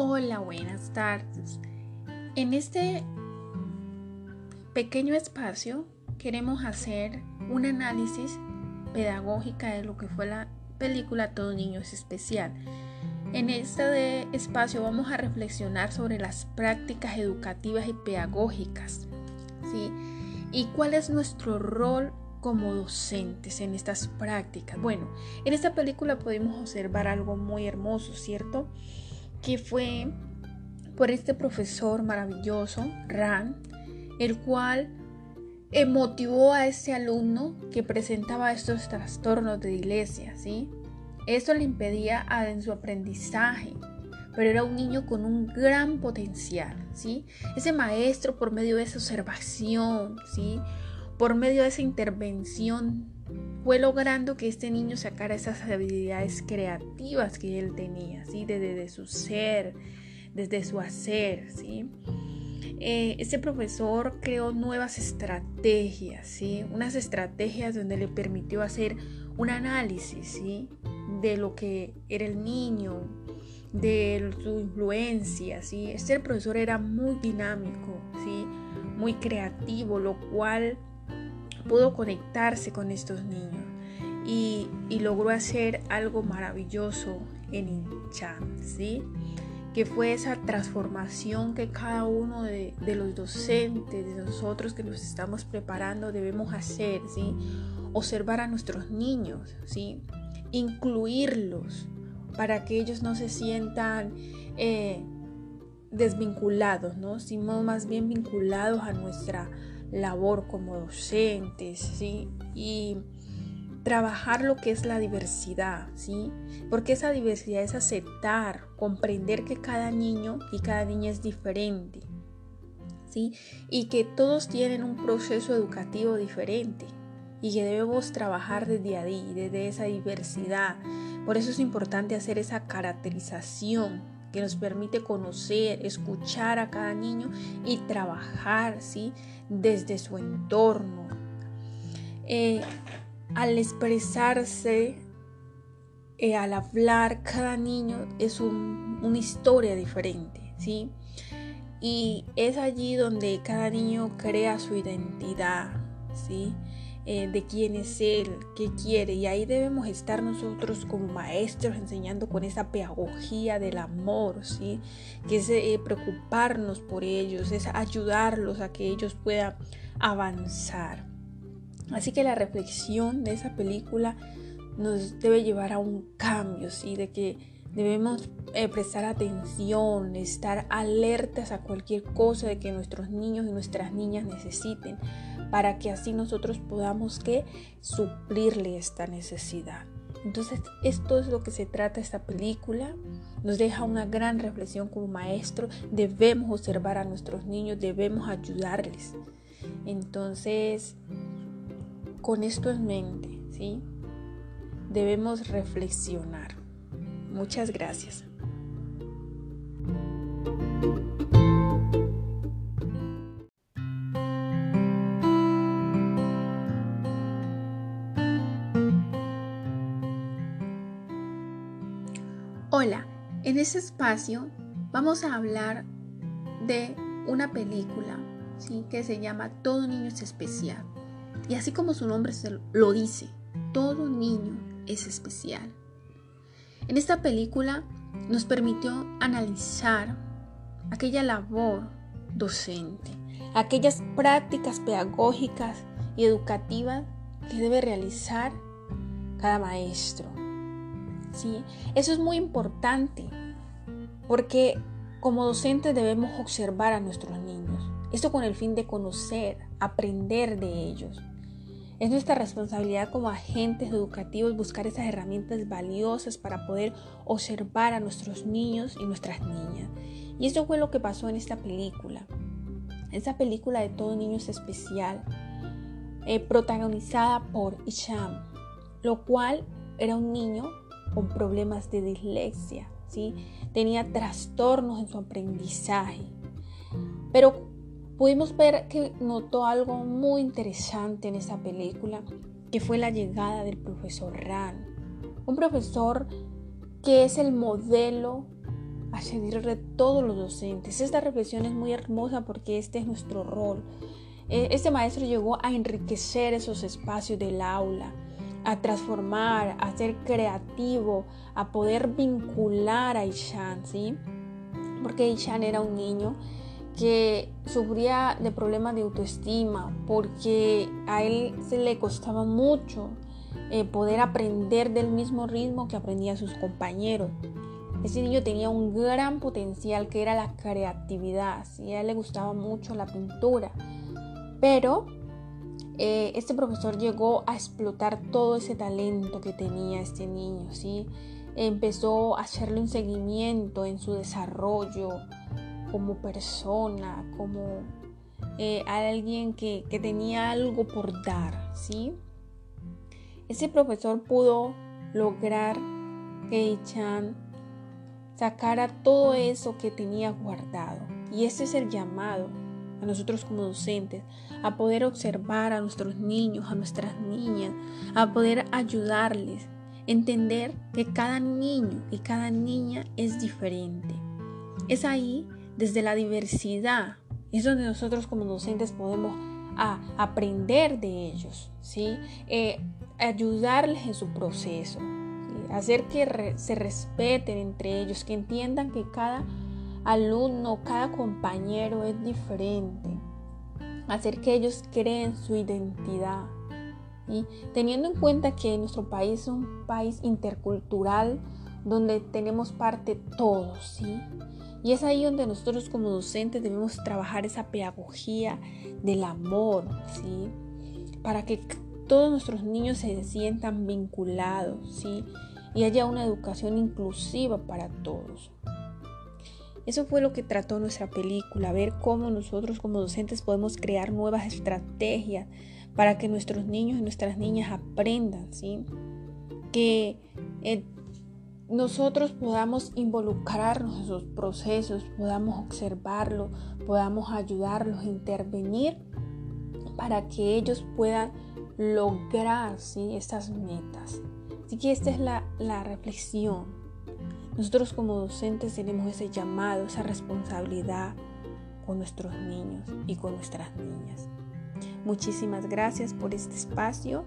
Hola, buenas tardes. En este pequeño espacio queremos hacer un análisis pedagógica de lo que fue la película Todo Niño es Especial. En este espacio vamos a reflexionar sobre las prácticas educativas y pedagógicas, ¿sí? Y cuál es nuestro rol como docentes en estas prácticas. Bueno, en esta película podemos observar algo muy hermoso, ¿cierto? Que fue por este profesor maravilloso, Ran, el cual motivó a ese alumno que presentaba estos trastornos de iglesia, ¿sí? Esto le impedía en su aprendizaje, pero era un niño con un gran potencial, ¿sí? Ese maestro por medio de esa observación, ¿sí? Por medio de esa intervención fue logrando que este niño sacara esas habilidades creativas que él tenía, ¿sí? desde, su ser, desde su hacer. ¿sí? Eh, este profesor creó nuevas estrategias, ¿sí? unas estrategias donde le permitió hacer un análisis ¿sí? de lo que era el niño, de su influencia. ¿sí? Este profesor era muy dinámico, ¿sí? muy creativo, lo cual pudo conectarse con estos niños y, logró hacer algo maravilloso en Inchan, ¿sí? que fue esa transformación que cada uno de, los docentes, de nosotros que nos estamos preparando, debemos hacer, ¿sí? Observar a nuestros niños, ¿sí? Incluirlos para que ellos no se sientan eh, desvinculados, ¿no? Sino más bien vinculados a nuestra labor como docentes, ¿sí? Y trabajar lo que es la diversidad, ¿sí? Porque esa diversidad es aceptar, comprender que cada niño y cada niña es diferente, ¿sí? Y que todos tienen un proceso educativo diferente y que debemos trabajar desde ahí, desde esa diversidad. Por eso es importante hacer esa caracterización que nos permite conocer, escuchar a cada niño y trabajar ¿sí? desde su entorno. Eh, al expresarse, eh, al hablar, cada niño es una historia diferente, ¿sí? Y es allí donde cada niño crea su identidad, ¿sí? Eh, de quién es Él, qué quiere. Y ahí debemos estar nosotros como maestros enseñando con esa pedagogía del amor, ¿sí? que es eh, preocuparnos por ellos, es ayudarlos a que ellos puedan avanzar. Así que la reflexión de esa película nos debe llevar a un cambio, ¿sí? de que Debemos eh, prestar atención, estar alertas a cualquier cosa de que nuestros niños y nuestras niñas necesiten para que así nosotros podamos que suplirle esta necesidad. Entonces, esto es lo que se trata esta película. Nos deja una gran reflexión como maestro. Debemos observar a nuestros niños, debemos ayudarles. Entonces, con esto en mente, ¿sí? Debemos reflexionar. Muchas gracias. En este espacio vamos a hablar de una película que se llama Todo niño es especial. Y así como su nombre lo dice, todo niño es especial. En esta película nos permitió analizar aquella labor docente, aquellas prácticas pedagógicas y educativas que debe realizar cada maestro, ¿sí? Eso es muy importante porque como docentes debemos observar a nuestros niños. Esto con el fin de conocer, aprender de ellos. Es nuestra responsabilidad como agentes educativos buscar esas herramientas valiosas para poder observar a nuestros niños y nuestras niñas. Y eso fue lo que pasó en esta película. Esta película de Todo Niño es Especial, eh, protagonizada por Isham, lo cual era un niño con problemas de dislexia, ¿sí? tenía trastornos en su aprendizaje. Pero pudimos ver que notó algo muy interesante en esa película, que fue la llegada del profesor Ran, un profesor que es el modelo a seguir de todos los docentes. Esta reflexión es muy hermosa porque este es nuestro rol. E, este maestro llegó a enriquecer esos espacios del aula, a transformar, a ser creativo, a poder vincular a Ishan, ¿sí? Porque Ishan era un niño que sufría de problemas de autoestima, porque a él se le costaba mucho eh, poder aprender del mismo ritmo que aprendían sus compañeros. Ese niño tenía un gran potencial que era la creatividad, ¿sí? a él le gustaba mucho la pintura, pero eh, este profesor llegó a explotar todo ese talento que tenía este niño, ¿sí? empezó a hacerle un seguimiento en su desarrollo como persona, como eh, alguien que, que, tenía algo por dar, ¿sí? Ese profesor pudo lograr que Ichan sacara todo eso que tenía guardado. Y ese es el llamado a nosotros como docentes, a poder observar a nuestros niños, a nuestras niñas, a poder ayudarles, entender que cada niño y cada niña es diferente. Es ahí, desde la diversidad, es donde nosotros como docentes podemos a, aprender de ellos, ¿sí? Eh, ayudarles en su proceso, hacer que se respeten entre ellos, que entiendan que cada alumno, cada compañero es diferente, hacer que ellos creen su identidad. y Teniendo en cuenta que nuestro país es un país intercultural donde tenemos parte todos, ¿sí? Y es ahí donde nosotros como docentes debemos trabajar esa pedagogía del amor, ¿sí? Para que todos nuestros niños se sientan vinculados, ¿sí? Y haya una educación inclusiva para todos. Eso fue lo que trató nuestra película, ver cómo nosotros como docentes podemos crear nuevas estrategias para que nuestros niños y nuestras niñas aprendan, ¿sí? Que eh, nosotros podamos involucrarnos en sus procesos, podamos observarlo, podamos ayudarlos, intervenir para que ellos puedan lograr ¿sí? estas metas. Así que esta es la, la reflexión. Nosotros como docentes tenemos ese llamado, esa responsabilidad con nuestros niños y con nuestras niñas. Muchísimas gracias por este espacio